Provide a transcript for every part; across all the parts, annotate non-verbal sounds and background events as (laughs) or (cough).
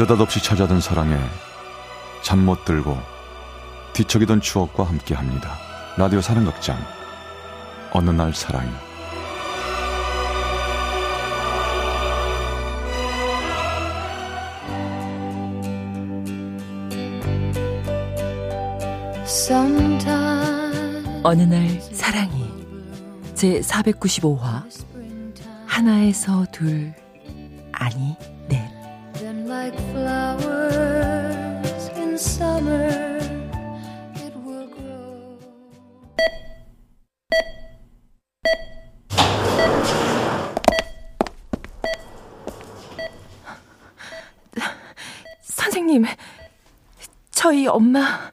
느닷없이 찾아든 사랑에 잠 못 들고 뒤척이던 추억과 함께 합니다. 라디오 사랑극장 어느 날 사랑이 어느 날 사랑이 제 495화 하나에서 둘 아니 넷 선생님 저희 엄마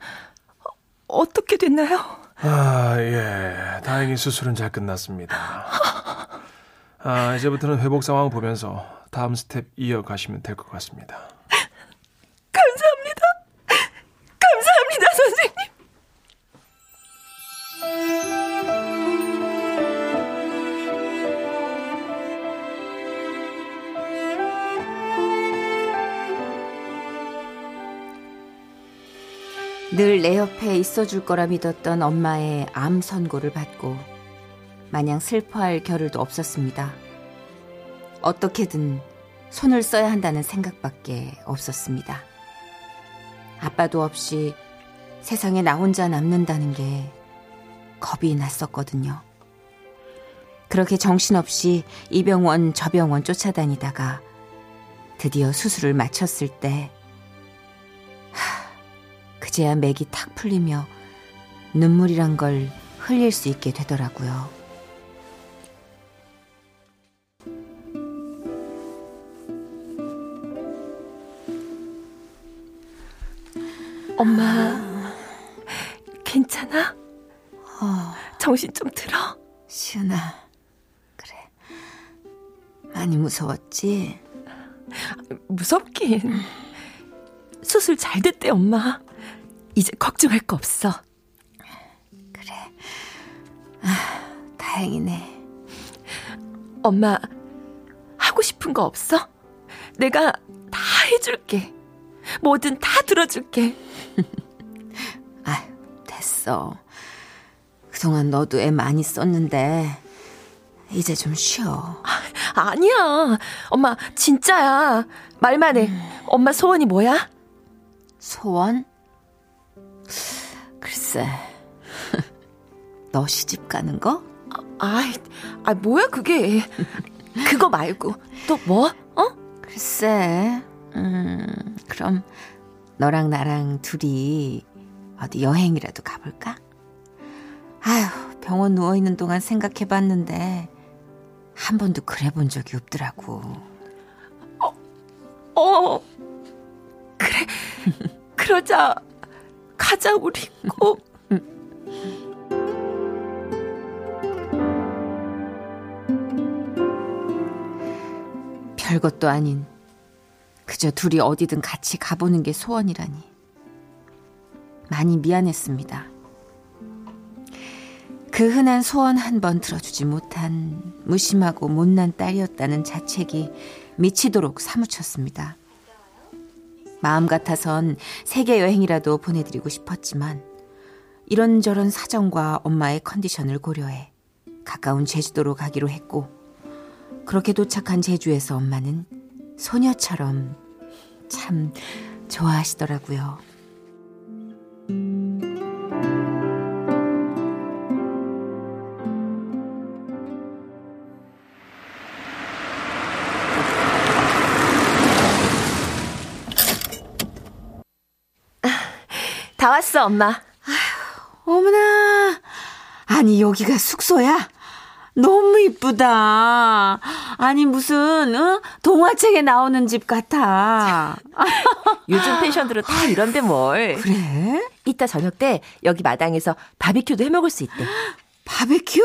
어떻게 됐나요? 아, 예. 다행히 수술은 잘 끝났습니다. 아, 이제부터는 회복 상황 보면서 다음 스텝 이어가시면 될 것 같습니다. (laughs) 감사합니다. 감사합니다, 선생님. 늘 내 옆에 있어줄 거라 믿었던 엄마의 암 선고를 받고 마냥 슬퍼할 겨를도 없었습니다. 어떻게든 손을 써야 한다는 생각밖에 없었습니다. 아빠도 없이 세상에 나 혼자 남는다는 게 겁이 났었거든요. 그렇게 정신없이 이 병원 저 병원 쫓아다니다가 드디어 수술을 마쳤을 때 하, 그제야 맥이 탁 풀리며 눈물이란 걸 흘릴 수 있게 되더라고요. 엄마, 괜찮아? 어, 정신 좀 들어. 시은아, 그래. 많이 무서웠지? 무섭긴. 수술 잘 됐대, 엄마. 이제 걱정할 거 없어. 그래. 아, 다행이네. 엄마, 하고 싶은 거 없어? 내가 다 해줄게. 뭐든 다 들어줄게. 아, 됐어. 그동안 너도 애 많이 썼는데 이제 좀 쉬어. 아니야. 엄마, 진짜야. 말만 해. 엄마 소원이 뭐야? 소원? 글쎄. (laughs) 너 시집 가는 거? 아이, 아, 뭐야, 그게. 그거 말고. 또 뭐? 어? 글쎄. 음, 그럼 너랑 나랑 둘이 어디 여행이라도 가볼까? 아휴, 병원 누워있는 동안 생각해봤는데, 한 번도 그래 본 적이 없더라고. 어. 그래. (laughs) 그러자. 가자, 우리 꼭. (laughs) 별것도 아닌, 그저 둘이 어디든 같이 가보는 게 소원이라니. 많이 미안했습니다. 그 흔한 소원 한 번 들어주지 못한 무심하고 못난 딸이었다는 자책이 미치도록 사무쳤습니다. 마음 같아선 세계 여행이라도 보내드리고 싶었지만 이런저런 사정과 엄마의 컨디션을 고려해 가까운 제주도로 가기로 했고 그렇게 도착한 제주에서 엄마는 소녀처럼 참 좋아하시더라고요. 다 왔어, 엄마. 어머나. 아니, 여기가 숙소야? 너무 이쁘다. 아니, 무슨, 어? 동화책에 나오는 집 같아. (laughs) 요즘 펜션들은 다 이런데 뭘. 그래? 이따 저녁 때 여기 마당에서 바비큐도 해 먹을 수 있대. 바베큐?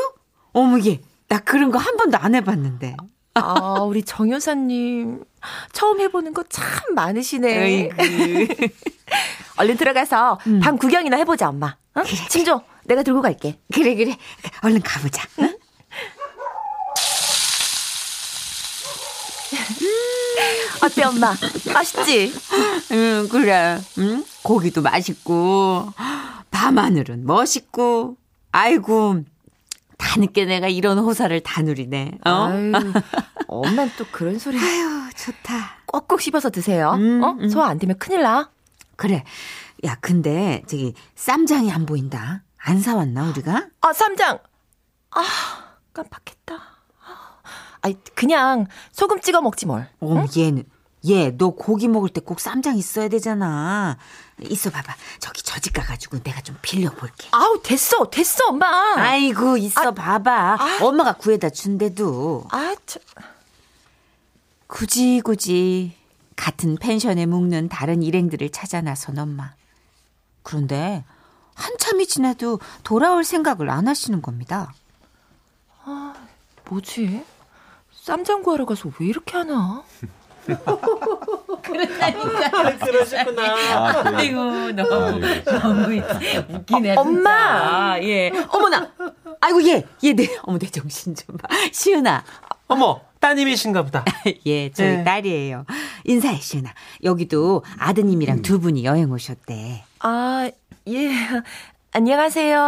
어머, 얘. 나 그런 거 한 번도 안 해봤는데. 아, 우리 정 여사님. 처음 해보는 거 참 많으시네. (laughs) 얼른 들어가서 음. 방 구경이나 해보자, 엄마. 어? 짐 줘. 내가 들고 갈게. 그래, 그래. 얼른 가보자. 응? 어때 엄마? 맛있지? 응, 그래. 응? 고기도 맛있고, 밤하늘은 멋있고, 아이고, 다 늦게 내가 이런 호사를 다 누리네. 어? (laughs) 엄마는 또 그런 소리 아유, 좋다. 꼭꼭 씹어서 드세요. 음, 어? 음. 소화 안 되면 큰일 나. 그래. 야, 근데 저기 쌈장이 안 보인다. 안 사왔나 우리가? 아, 쌈장. 아, 깜빡했다. 아, 그냥 소금 찍어 먹지 뭘. 어, 얘는 얘 너 고기 먹을 때 꼭 쌈장 있어야 되잖아. 있어 봐봐. 저기 저 집 가가지고 내가 좀 빌려 볼게. 아우, 됐어, 됐어, 엄마. 아이고 있어 봐봐. 아. 엄마가 구해다 준대도 아, 저, 굳이 굳이 같은 펜션에 묵는 다른 일행들을 찾아 나선 엄마. 그런데 한참이 지나도 돌아올 생각을 안 하시는 겁니다. 뭐지? 쌈장 구하러 가서 왜 이렇게 하나? (laughs) 그러셨구나. 아, 그, 아이고 아이고. 너무 웃기네. 어, 엄마! 진짜. 예. 어머나. 아이고 얘, 얘 내, 어머 내 정신 좀 봐. 시은아. 어머, 따님이신가 보다. (laughs) 예, 저희 네. 딸이에요. 인사해 시은아. 여기도 아드님이랑 두 분이 여행 오셨대. 아, 예. 안녕하세요.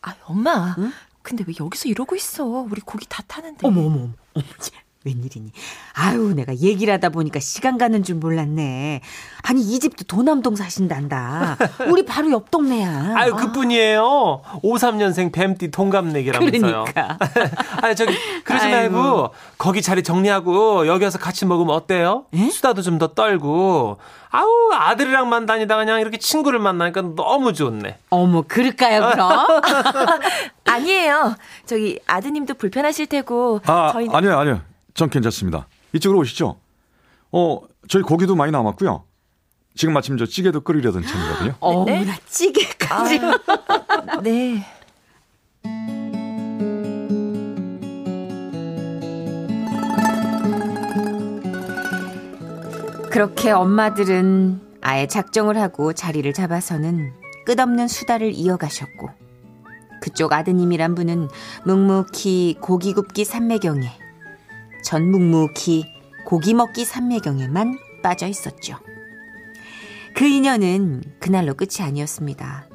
아, 엄마. 응? 근데 왜 여기서 이러고 있어? 우리 고기 다 타는데. 어머 어머 어머. (laughs) 웬일이니? 아유, 내가 얘기를 하다 보니까 시간 가는 줄 몰랐네. 아니, 이 집도 도남동 사신단다. (laughs) 우리 바로 옆 동네야. 아유, 그뿐이에요. 53년생 뱀띠 동갑내기라면서요. 그러니까. (laughs) 아니, 저기, 그러지 아이고. 말고, 거기 자리 정리하고, 여기 와서 같이 먹으면 어때요? 에? 수다도 좀 더 떨고, 아우, 아들이랑만 다니다 그냥 이렇게 친구를 만나니까 너무 좋네. 어머, 그럴까요, 그럼? (laughs) 아니에요. 저기 아드님도 불편하실 테고 아, 저희 아니요, 아니요. 전 괜찮습니다. 이쪽으로 오시죠. 어, 저희 고기도 많이 남았고요. 지금 마침 저 찌개도 끓이려던 참이거든요. 어머나, 찌개까지. 네. 그렇게 엄마들은 아예 작정을 하고 자리를 잡아서는 끝없는 수다를 이어가셨고 그쪽 아드님이란 분은 묵묵히 고기 굽기 삼매경에 전 묵묵히 고기 먹기 삼매경에만 빠져 있었죠. 그 인연은 그날로 끝이 아니었습니다.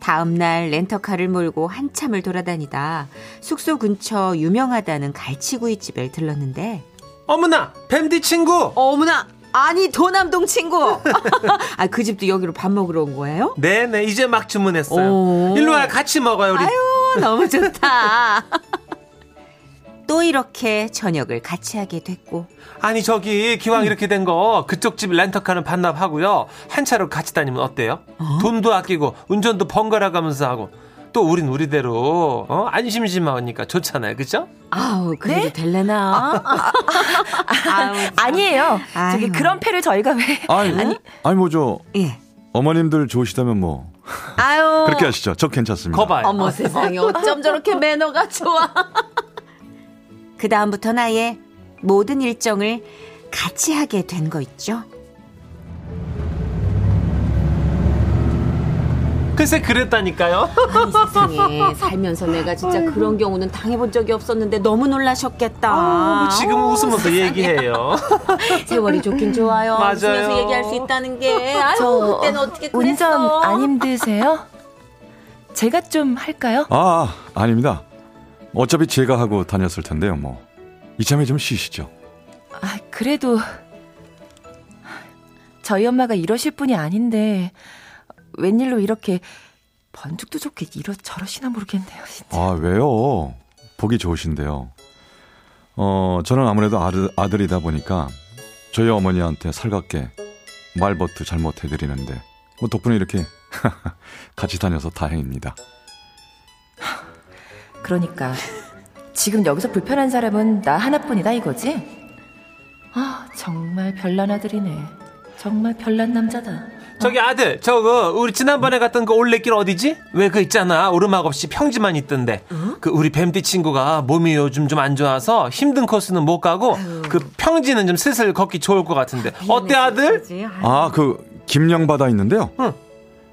다음 날 렌터카를 몰고 한참을 돌아다니다 숙소 근처 유명하다는 갈치구이집에 들렀는데 어머나! 뱀띠 친구! 어머나 아니 도남동 친구 (laughs) 아 그 집도 여기로 밥 먹으러 온 거예요? 네네, 이제 막 주문했어요. 오. 일로 와요, 같이 먹어요, 우리. 아유 너무 좋다 (laughs) 또 이렇게 저녁을 같이 하게 됐고 아니, 저기, 기왕 이렇게 된 거, 그쪽 집 렌터카는 반납하고요. 한 차로 같이 다니면 어때요? 돈도 아끼고, 운전도 번갈아 가면서 하고. 또 우린 우리대로, 어? 안 심심하니까 좋잖아요, 그죠? 아우 그래도 네? 될래나 아우, 참. 아니에요. 저기 아유. 그런 패를 저희가 왜 아니, 아니, 뭐저예 어머님들 좋으시다면 뭐 아유 그렇게 하시죠. 저 괜찮습니다. 거봐요. 어머 세상에 어쩜 저렇게 매너가 좋아. 그 다음부터 나의 모든 일정을 같이 하게 된 거 있죠. 글쎄, 그랬다니까요. 아니 세상에 (laughs) 살면서 내가 진짜 그런 경우는 당해본 적이 없었는데 너무 놀라셨겠다. 뭐 지금 웃으면서 세상에. 얘기해요. (laughs) 세월이 좋긴 좋아요. 맞아요. 웃으면서 얘기할 수 있다는 게. 아유 저 그때는 어떻게 그랬어? 운전 안 힘드세요? 제가 좀 할까요? 아, 아닙니다. 어차피 제가 하고 다녔을 텐데요, 뭐. 이참에 좀 쉬시죠. 아, 그래도 저희 엄마가 이러실 분이 아닌데 웬일로 이렇게 번죽도 좋게 이러 저러시나 모르겠네요, 진짜. 아, 왜요? 보기 좋으신데요. 어, 저는 아무래도 아들, 아들이다 보니까 저희 어머니한테 살갑게 말버트 잘못해드리는데, 뭐 덕분에 이렇게 (laughs) 같이 다녀서 다행입니다. 그러니까 지금 여기서 불편한 사람은 나 하나뿐이다 이거지? 아, 정말 별난 아들이네. 정말 별난 남자다. 저기 아들, 저거 우리 지난번에 갔던 그 올레길 어디지? 왜 그 있잖아 오르막 없이 평지만 있던데. 그 우리 뱀띠 친구가 몸이 요즘 좀 안 좋아서 힘든 코스는 못 가고 그 평지는 좀 슬슬 걷기 좋을 것 같은데. 어때 아들? 아, 그, 김영바다 있는데요? 응.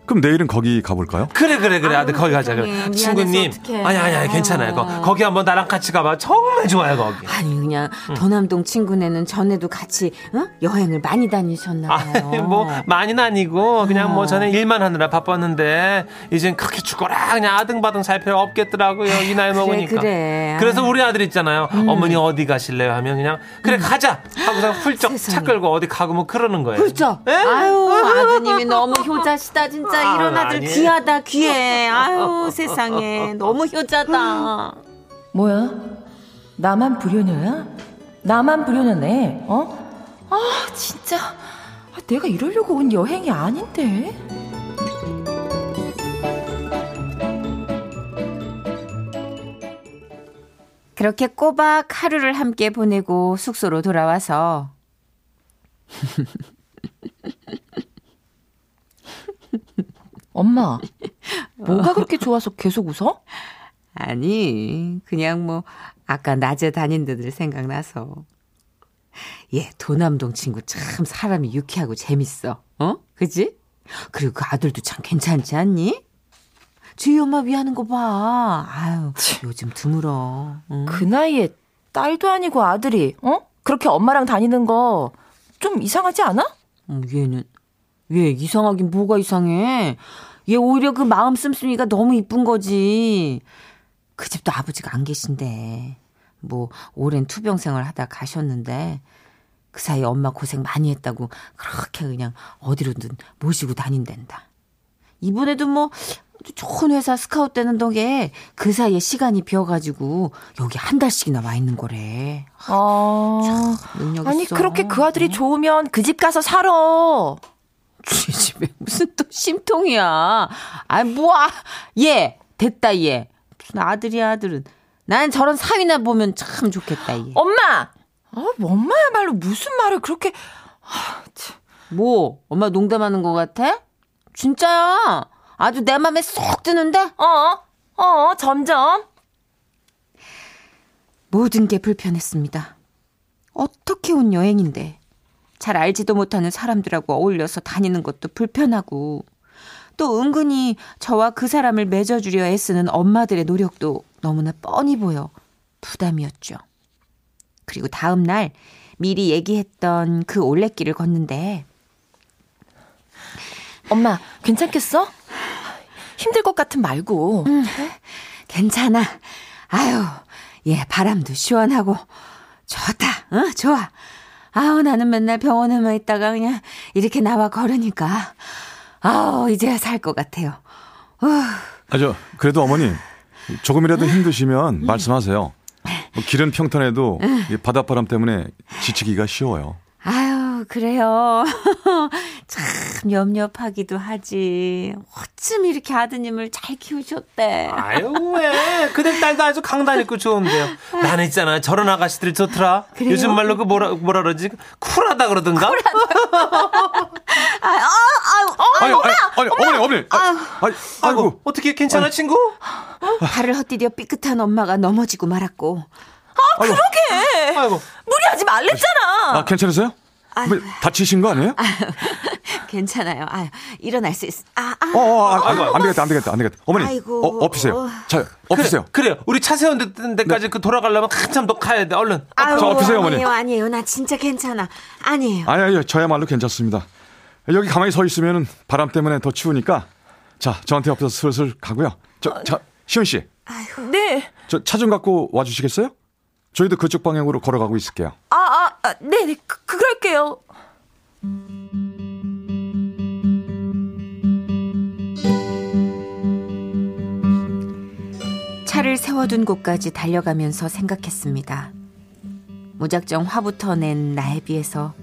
그럼 내일은 거기 가볼까요? 그래 그래 그래 아들 거기 가자 그래 친구님. 아니 아니 아니 괜찮아요 거, 거기 한번 나랑 같이 가봐 정말 좋아요 거기 아니 그냥 도남동 친구네는 전에도 같이 어? 여행을 많이 다니셨나 봐요. 아니 뭐 많이는 아니고 그냥 뭐 어. 전에 일만 하느라 바빴는데 이젠 그렇게 죽어라 그냥 아등바등 살 필요 없겠더라고요 이 나이 먹으니까 그래. 래서 우리 아들 있잖아요 어머니 어디 가실래요 하면 그냥 그래 가자 하고서 훌쩍 차 세상에. 끌고 어디 가고 뭐 그러는 거예요 그렇죠. 에? 아유 (laughs) 아드님이 너무 효자시다 진짜 아, 이런 아들 아니에요. 귀하다 귀해. 아유 세상에 너무 효자다. 뭐야? 나만 불효녀야? 나만 불효녀네. 어? 아 진짜 아, 내가 이러려고 온 여행이 아닌데. 그렇게 꼬박 하루를 함께 보내고 숙소로 돌아와서 (laughs) 엄마, (laughs) 뭐가 그렇게 좋아서 계속 웃어? 아니 그냥 뭐 아까 낮에 다닌 데들 생각나서 얘 도남동 친구 참 사람이 유쾌하고 재밌어 어 그지 그리고 그 아들도 참 괜찮지 않니 주희 엄마 위하는 거 봐 아유 요즘 드물어 응? 그 나이에 딸도 아니고 아들이 어? 그렇게 엄마랑 다니는 거 좀 이상하지 않아? 어, 얘는 얘 이상하긴 뭐가 이상해? 얘 오히려 그 마음 씀씀이가 너무 이쁜 거지. 그 집도 아버지가 안 계신데. 뭐 오랜 투병 생활 하다 가셨는데 그 사이 엄마 고생 많이 했다고 그렇게 그냥 어디로든 모시고 다닌댄다. 이번에도 뭐 좋은 회사 스카웃 되는 덕에 그 사이에 시간이 비어가지고 여기 한 달씩이나 와 있는 거래. 아, 능력 아니 있어. 그렇게 그 아들이 좋으면 그 집 가서 살아. 쥐 집에 무슨 또 심통이야. 아, 뭐야. 얘, 됐다, 얘. 무슨 아들이야, 아들은. 난 저런 사위나 보면 참 좋겠다, 얘. 엄마. 아, 엄마야말로 무슨 말을 그렇게 뭐, 엄마 농담하는 것 같아? 진짜야. 아주 내 맘에 쏙 드는데? 어? 어, 점점. 모든 게 불편했습니다. 어떻게 온 여행인데 잘 알지도 못하는 사람들하고 어울려서 다니는 것도 불편하고 또 은근히 저와 그 사람을 맺어주려 애쓰는 엄마들의 노력도 너무나 뻔히 보여 부담이었죠. 그리고 다음 날 미리 얘기했던 그 올레길을 걷는데 엄마, 괜찮겠어? 힘들 것 같은 말고. 괜찮아. 아유, 예, 바람도 시원하고 좋다. 어, 좋아. 아우, 나는 맨날 병원에만 있다가 그냥 이렇게 나와 걸으니까 아우, 이제야 살 것 같아요. 아, 저, 그래도 어머니, 조금이라도 힘드시면 말씀하세요. 뭐 길은 평탄해도 이 바닷바람 때문에 지치기가 쉬워요. 아유, 그래요. (laughs) 참 염려하기도 하지. 어쩜 이렇게 아드님을 잘 키우셨대. 아유 왜 그대 딸도 아주 강단 있고 좋은데요 나는 있잖아 저런 아가씨들이 좋더라 그래요? 요즘 말로 그 뭐라 뭐라 그러지 쿨하다 그러던가 아니, 아니, 아니, 어머니, 어머니. 아, 아니, 아이고 아이고. 어떻게 괜찮아 친구 발을 헛디뎌 삐끗한 엄마가 넘어지고 말았고 아이고. 아이고 무리하지 말랬잖아. 아, 괜찮으세요? 뭐, 다치신 거 아니에요? 괜찮아요. 아, 일어날 수 있어. 아, 아. 어, 어, 아, 아, 안 되겠다, 안 되겠다, 안 되겠다. 어머니, 아이고. 어, 엎으세요. 자, 엎으세요. 그래, 그래요 우리 차 세운 데- 데까지 그 돌아가려면 한참 더 가야 돼 얼른 아유, 저 엎으세요, 어머니. 아니에요, 아니에요. 나 진짜 괜찮아. 아니에요. 아니, 아니, 저야말로 괜찮습니다. 여기 가만히 서 있으면 바람 때문에 더 추우니까. 자, 저한테 옆에서 슬슬 가고요. 저, 자, 시은 씨. 네. 저 차 좀 갖고 와 주시겠어요? 저희도 그쪽 방향으로 걸어가고 있을게요. 아, 아, 아 네, 네. 그, 그럴게요. 세워둔 곳까지 달려가면서 생각했습니다. 무작정 화부터 낸 나에 비해서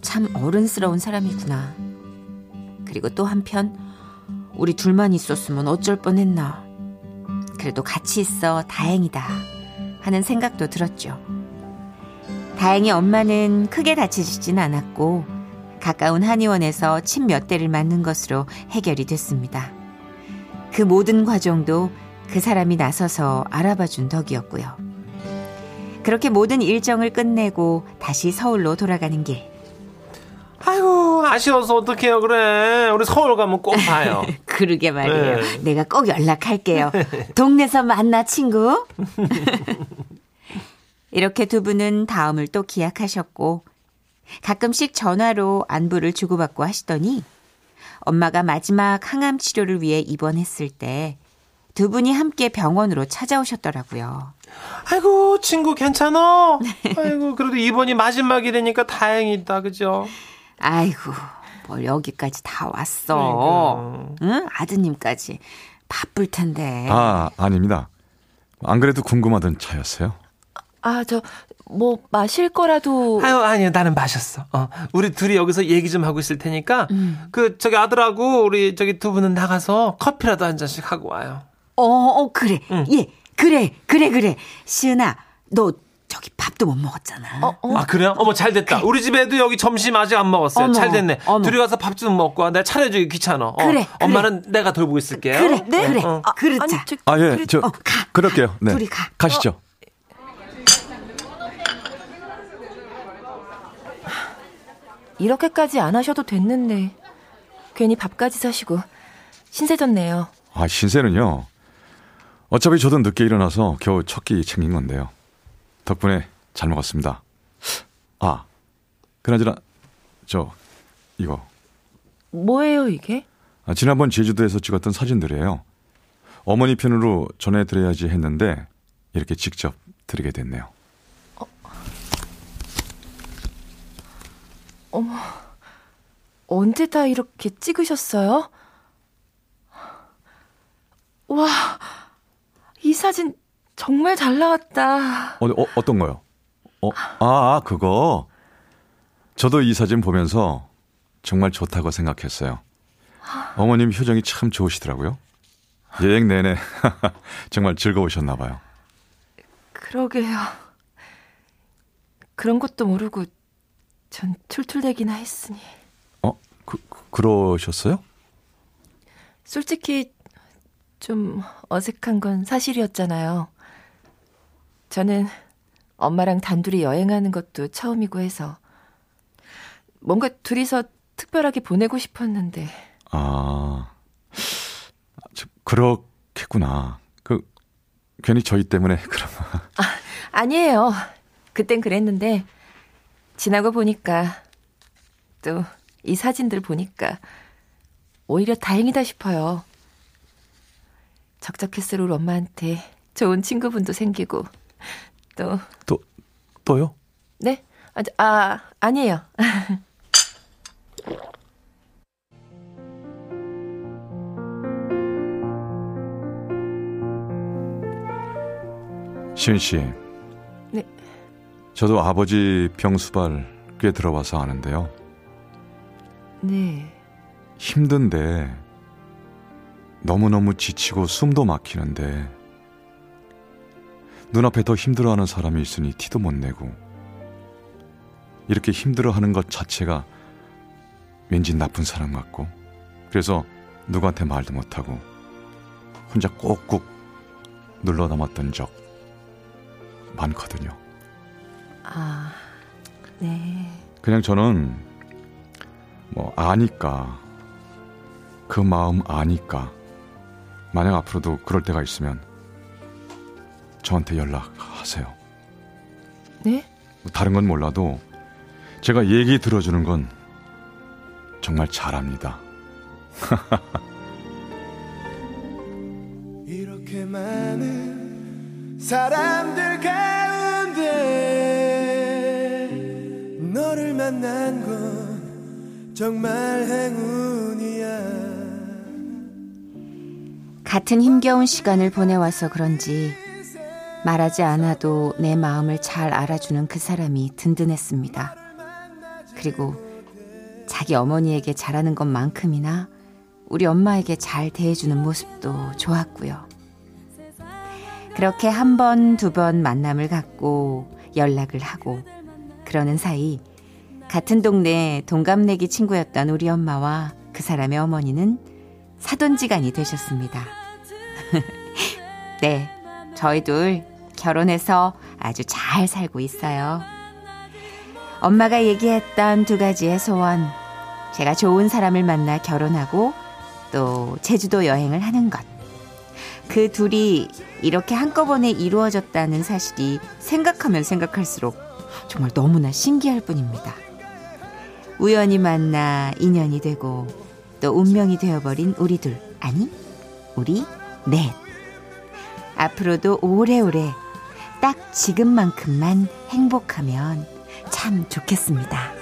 참 어른스러운 사람이구나. 그리고 또 한편 우리 둘만 있었으면 어쩔 뻔했나. 그래도 같이 있어 다행이다 하는 생각도 들었죠. 다행히 엄마는 크게 다치지진 않았고 가까운 한의원에서 침 몇 대를 맞는 것으로 해결이 됐습니다. 그 모든 과정도 그 사람이 나서서 알아봐 준 덕이었고요. 그렇게 모든 일정을 끝내고 다시 서울로 돌아가는 길. 아이고 아쉬워서 어떡해요 그래. 우리 서울 가면 꼭 봐요. (laughs) 그러게 말이에요. 네. 내가 꼭 연락할게요. 동네에서 만나 친구. (laughs) 이렇게 두 분은 다음을 또 기약하셨고 가끔씩 전화로 안부를 주고받고 하시더니 엄마가 마지막 항암 치료를 위해 입원했을 때 두 분이 함께 병원으로 찾아오셨더라고요. 아이고 친구 괜찮아? 아이고 그래도 이번이 마지막이 되니까 다행이다 그죠? 아이고, 뭘 여기까지 다 왔어. 응? 아드님까지. 바쁠 텐데. 아, 아닙니다. 안 그래도 궁금하던 차였어요. 아, 저, 뭐, 마실 거라도. 아유 아니요 나는 마셨어. 어, 우리 둘이 여기서 얘기 좀 하고 있을 테니까 그 저기 아들하고 우리 저기 두 분은 나가서 커피라도 한 잔씩 하고 와요. 어, 어, 그래. 예, 그래, 그래, 그래. 시은아, 너 저기 밥도 못 먹었잖아. 어, 어. 아 그래요? 어머 잘 됐다. 우리 집에도 여기 점심 아직 안 먹었어요. 어머, 잘 됐네. 어머. 둘이 가서 밥 좀 먹고 와. 내가 차려주기 귀찮아. 어, 그래, 그래. 엄마는 내가 돌보고 있을게요. 그래, 네? 그래. 어. 아, 그러자. 아니, 저, 아, 예, 그래- 저, 어, 가. 그럴게요. 네. 둘이 가. 가시죠. 이렇게까지 안 하셔도 됐는데. 괜히 밥까지 사시고. 신세 졌네요. 아, 신세는요. 어차피 저도 늦게 일어나서 겨우 첫 끼 챙긴 건데요. 덕분에 잘 먹었습니다. 아, 그나저나, 저, 이거. 뭐예요, 이게? 아, 지난번 제주도에서 찍었던 사진들이에요. 어머니 편으로 전해드려야지 했는데, 이렇게 직접 드리게 됐네요. 언제 다 이렇게 찍으셨어요? 와, 이 사진 정말 잘 나왔다. 어, 어, 어떤 거요? 어, 아, 아, 그거. 저도 이 사진 보면서 정말 좋다고 생각했어요. 어머님 표정이 참 좋으시더라고요. 여행 내내 (laughs) 정말 즐거우셨나 봐요. 그러게요. 그런 것도 모르고 전 툴툴대기나 했으니. 어, 그, 그- 그러셨어요? 솔직히 좀 어색한 건 사실이었잖아요. 저는 엄마랑 단둘이 여행하는 것도 처음이고 해서 뭔가 둘이서 특별하게 보내고 싶었는데 아, 저, 그렇겠구나. 그, 괜히 저희 때문에 (laughs) 그럼. 아니에요. 그땐 그랬는데 지나고 보니까 또 이 사진들 보니까 오히려 다행이다 싶어요. 적적했을 우리 엄마한테 좋은 친구분도 생기고 또 또, 또요? 네? 아, 저- 아 아니에요. (laughs) 시은 씨. 네. 저도 아버지 병수발 꽤 들어봐서 아는데요. 네. 힘든데 너무너무 지치고 숨도 막히는데 눈앞에 더 힘들어하는 사람이 있으니 티도 못 내고 이렇게 힘들어하는 것 자체가 왠지 나쁜 사람 같고 그래서 누구한테 말도 못하고 혼자 꼭꼭 눌러 담았던 적 많거든요. 아 네. 그냥 저는 뭐 아니까 그 마음 아니까 만약 앞으로도 그럴 때가 있으면 저한테 연락하세요. 네? 뭐 다른 건 몰라도 제가 얘기 들어주는 건 정말 잘합니다. (laughs) 이렇게 많은 사람들 가운데 너를 만난 건 정말 행운 같은 힘겨운 시간을 보내와서 그런지 말하지 않아도 내 마음을 잘 알아주는 그 사람이 든든했습니다. 그리고 자기 어머니에게 잘하는 것만큼이나 우리 엄마에게 잘 대해주는 모습도 좋았고요. 그렇게 한 번, 두 번 만남을 갖고 연락을 하고 그러는 사이 같은 동네 동갑내기 친구였던 우리 엄마와 그 사람의 어머니는 사돈지간이 되셨습니다. (laughs) 네, 저희 둘 결혼해서 아주 잘 살고 있어요. 엄마가 얘기했던 두 가지의 소원 제가 좋은 사람을 만나 결혼하고 또 제주도 여행을 하는 것. 그 둘이 이렇게 한꺼번에 이루어졌다는 사실이 생각하면 생각할수록 정말 너무나 신기할 뿐입니다. 우연히 만나 인연이 되고 또 운명이 되어버린 우리 둘, 아니, 우리 넷. 앞으로도 오래오래 딱 지금만큼만 행복하면 참 좋겠습니다.